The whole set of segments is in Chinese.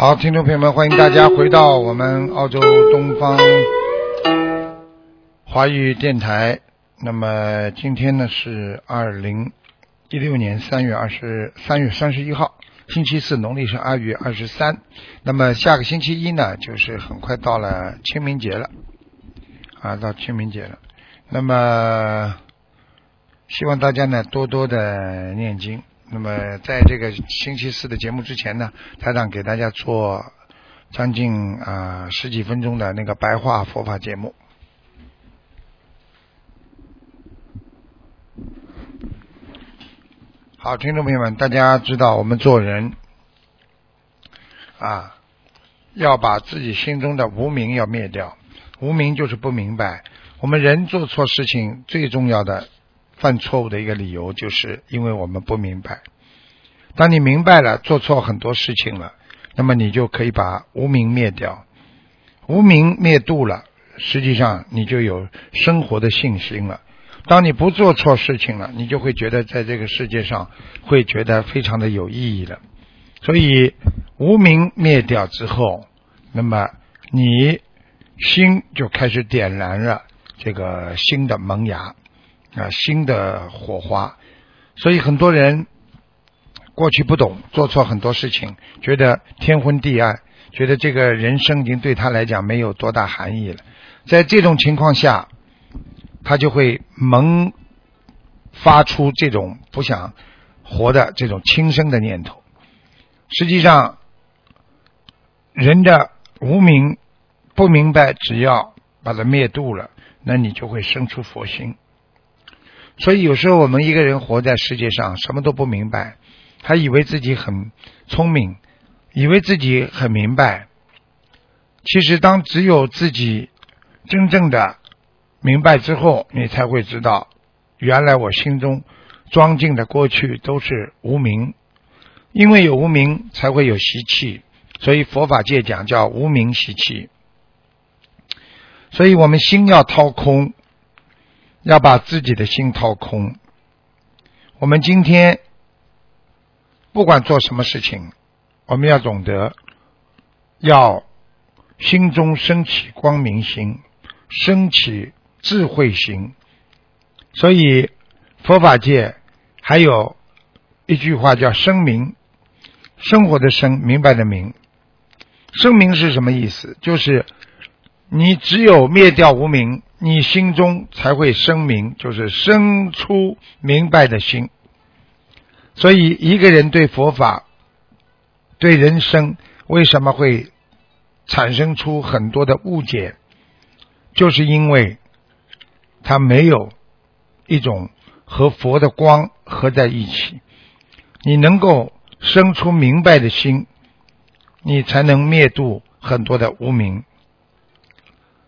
好，听众朋友们，欢迎大家回到我们澳洲东方华语电台。那么今天呢是二零一六年三月二十三月三十一号，星期四，农历是二月二十三。那么下个星期一呢，就是很快到了清明节了，啊，到清明节了。那么希望大家呢多多的念经。那么，在这个星期四的节目之前呢，台长给大家做将近啊十几分钟的那个白话佛法节目。好，听众朋友们，大家知道我们做人啊，要把自己心中的无名要灭掉。无名就是不明白，我们人做错事情最重要的。犯错误的一个理由，就是因为我们不明白。当你明白了，做错很多事情了，那么你就可以把无名灭掉，无名灭度了，实际上你就有生活的信心了。当你不做错事情了，你就会觉得在这个世界上会觉得非常的有意义了。所以无名灭掉之后，那么你心就开始点燃了这个新的萌芽。啊，新的火花，所以很多人过去不懂，做错很多事情，觉得天昏地暗，觉得这个人生已经对他来讲没有多大含义了。在这种情况下，他就会萌发出这种不想活的这种轻生的念头。实际上，人的无明不明白，只要把它灭度了，那你就会生出佛心。所以有时候我们一个人活在世界上，什么都不明白，还以为自己很聪明，以为自己很明白。其实，当只有自己真正的明白之后，你才会知道，原来我心中装进的过去都是无名，因为有无名，才会有习气。所以佛法界讲叫无名习气。所以我们心要掏空。要把自己的心掏空。我们今天不管做什么事情，我们要懂得要心中升起光明心，升起智慧心。所以佛法界还有一句话叫“生明”，生活的生，明白的明。生明是什么意思？就是你只有灭掉无明。你心中才会生明，就是生出明白的心。所以，一个人对佛法、对人生为什么会产生出很多的误解，就是因为他没有一种和佛的光合在一起。你能够生出明白的心，你才能灭度很多的无明。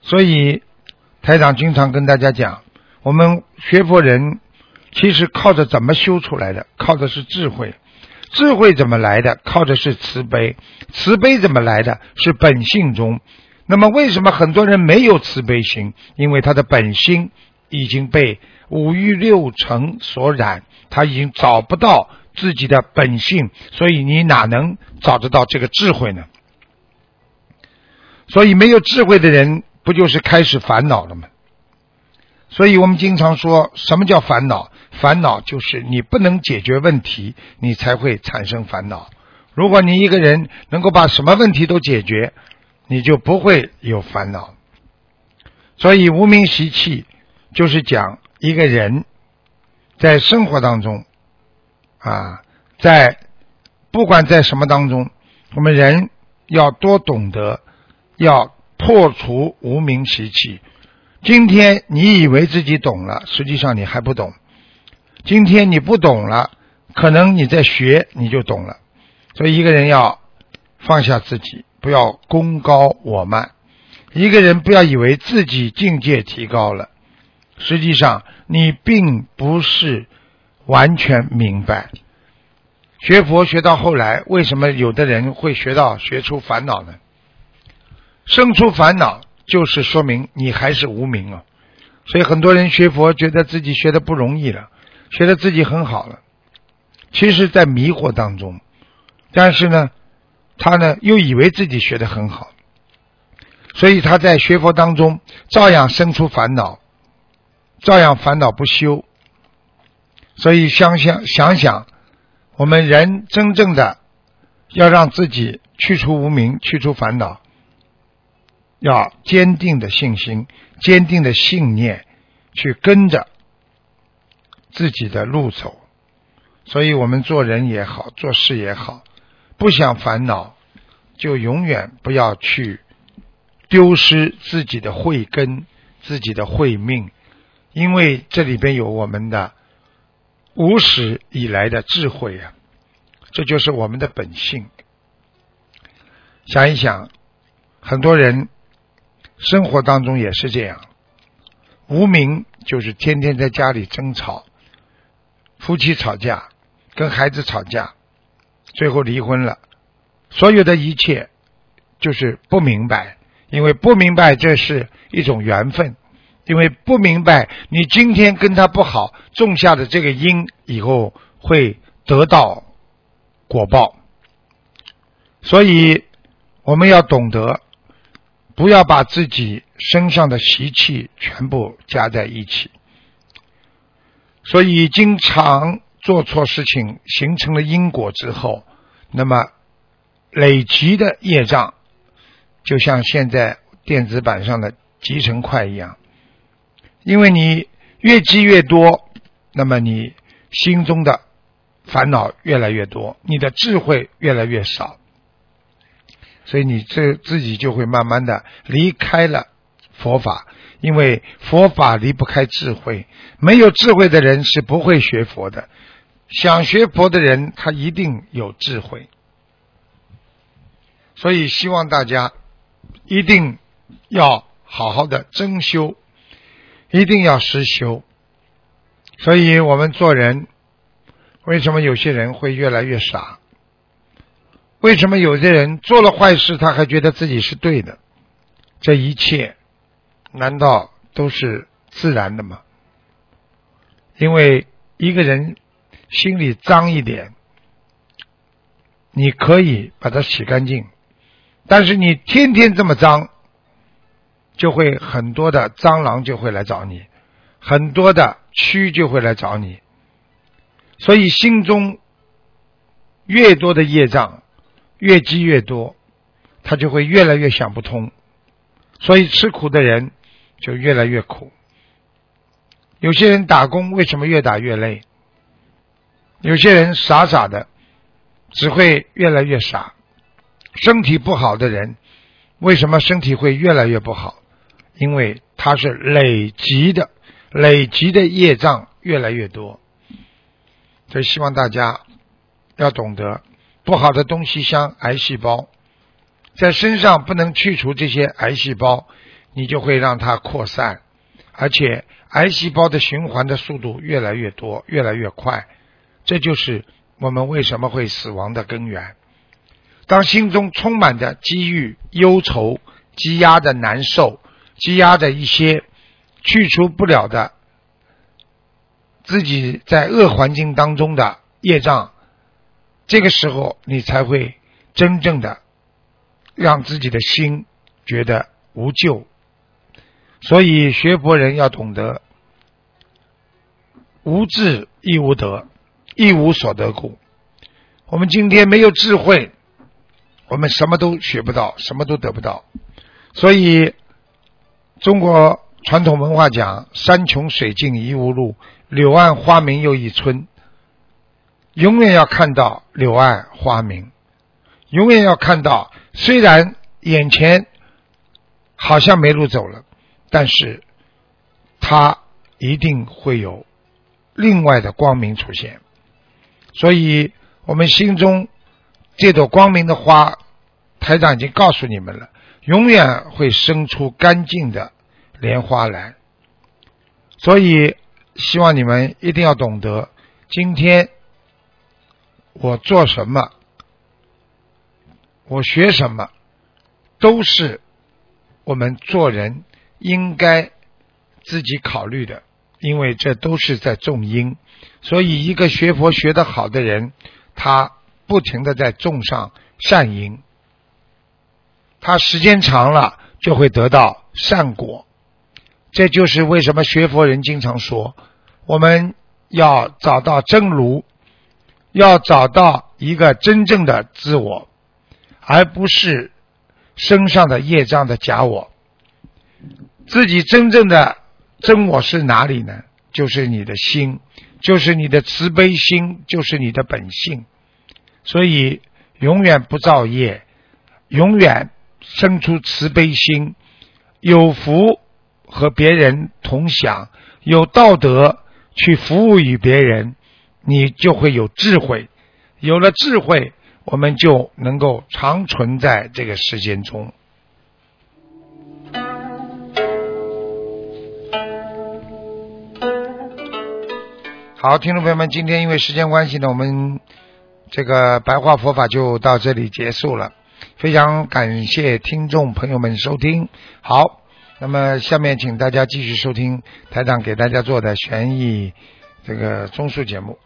所以。台长经常跟大家讲，我们学佛人其实靠着怎么修出来的？靠的是智慧，智慧怎么来的？靠的是慈悲，慈悲怎么来的？是本性中。那么为什么很多人没有慈悲心？因为他的本心已经被五欲六尘所染，他已经找不到自己的本性，所以你哪能找得到这个智慧呢？所以没有智慧的人。不就是开始烦恼了吗？所以我们经常说什么叫烦恼？烦恼就是你不能解决问题，你才会产生烦恼。如果你一个人能够把什么问题都解决，你就不会有烦恼。所以无名习气就是讲一个人在生活当中啊，在不管在什么当中，我们人要多懂得要。破除无名习气，今天你以为自己懂了，实际上你还不懂。今天你不懂了，可能你在学你就懂了。所以一个人要放下自己，不要功高我慢。一个人不要以为自己境界提高了，实际上你并不是完全明白。学佛学到后来，为什么有的人会学到学出烦恼呢？生出烦恼，就是说明你还是无明啊。所以很多人学佛，觉得自己学的不容易了，觉得自己很好了，其实，在迷惑当中。但是呢，他呢又以为自己学的很好。所以他在学佛当中照样生出烦恼，照样烦恼不休。所以想想想想，我们人真正的要让自己去除无明、去除烦恼，要坚定的信心、坚定的信念，去跟着自己的路走。所以我们做人也好，做事也好，不想烦恼，就永远不要去。丢失自己的慧根，自己的慧命，因为这里边有我们的无始以来的智慧啊，这就是我们的本性。想一想，很多人生活当中也是这样，无名就是天天在家里争吵，夫妻吵架，跟孩子吵架，最后离婚了，所有的一切就是不明白。因为不明白这是一种缘分，因为不明白你今天跟他不好，种下的这个因以后会得到果报，所以我们要懂得，不要把自己身上的习气全部加在一起，所以经常做错事情形成了因果之后，那么累积的业障。就像现在电子版上的集成块一样，因为你越积越多，那么你心中的烦恼越来越多，你的智慧越来越少，所以你这自己就会慢慢的离开了佛法，因为佛法离不开智慧，没有智慧的人是不会学佛的，想学佛的人他一定有智慧，所以希望大家。一定要好好的真修，一定要实修。所以我们做人，为什么有些人会越来越傻？为什么有些人做了坏事，他还觉得自己是对的？这一切难道都是自然的吗？因为一个人心里脏一点，你可以把它洗干净。但是你天天这么脏，就会很多的蟑螂就会来找你，很多的蛆就会来找你，所以心中越多的业障越积越多，他就会越来越想不通，所以吃苦的人就越来越苦。有些人打工为什么越打越累？有些人傻傻的，只会越来越傻。身体不好的人，为什么身体会越来越不好？因为他是累积的，累积的业障越来越多。所以希望大家要懂得，不好的东西像癌细胞，在身上不能去除这些癌细胞，你就会让它扩散，而且癌细胞的循环的速度越来越多，越来越快。这就是我们为什么会死亡的根源。当心中充满着积郁、忧愁、积压的难受、积压的一些去除不了的自己在恶环境当中的业障，这个时候你才会真正的让自己的心觉得无救。所以学佛人要懂得无智亦无得，一无所得故。我们今天没有智慧。我们什么都学不到，什么都得不到，所以中国传统文化讲“山穷水尽疑无路，柳暗花明又一村”，永远要看到柳暗花明，永远要看到，虽然眼前好像没路走了，但是它一定会有另外的光明出现。所以，我们心中这朵光明的花，台长已经告诉你们了，永远会生出干净的莲花来。所以，希望你们一定要懂得，今天我做什么，我学什么，都是我们做人应该自己考虑的，因为这都是在种因。所以，一个学佛学得好的人，他不停的在种上善因，他时间长了就会得到善果。这就是为什么学佛人经常说，我们要找到真如，要找到一个真正的自我，而不是身上的业障的假我。自己真正的真我是哪里呢？就是你的心。就是你的慈悲心，就是你的本性，所以永远不造业，永远生出慈悲心，有福和别人同享，有道德去服务于别人，你就会有智慧，有了智慧，我们就能够长存在这个世间中。好，听众朋友们，今天因为时间关系呢，我们这个白话佛法就到这里结束了。非常感谢听众朋友们收听。好，那么下面请大家继续收听台长给大家做的悬疑这个综述节目。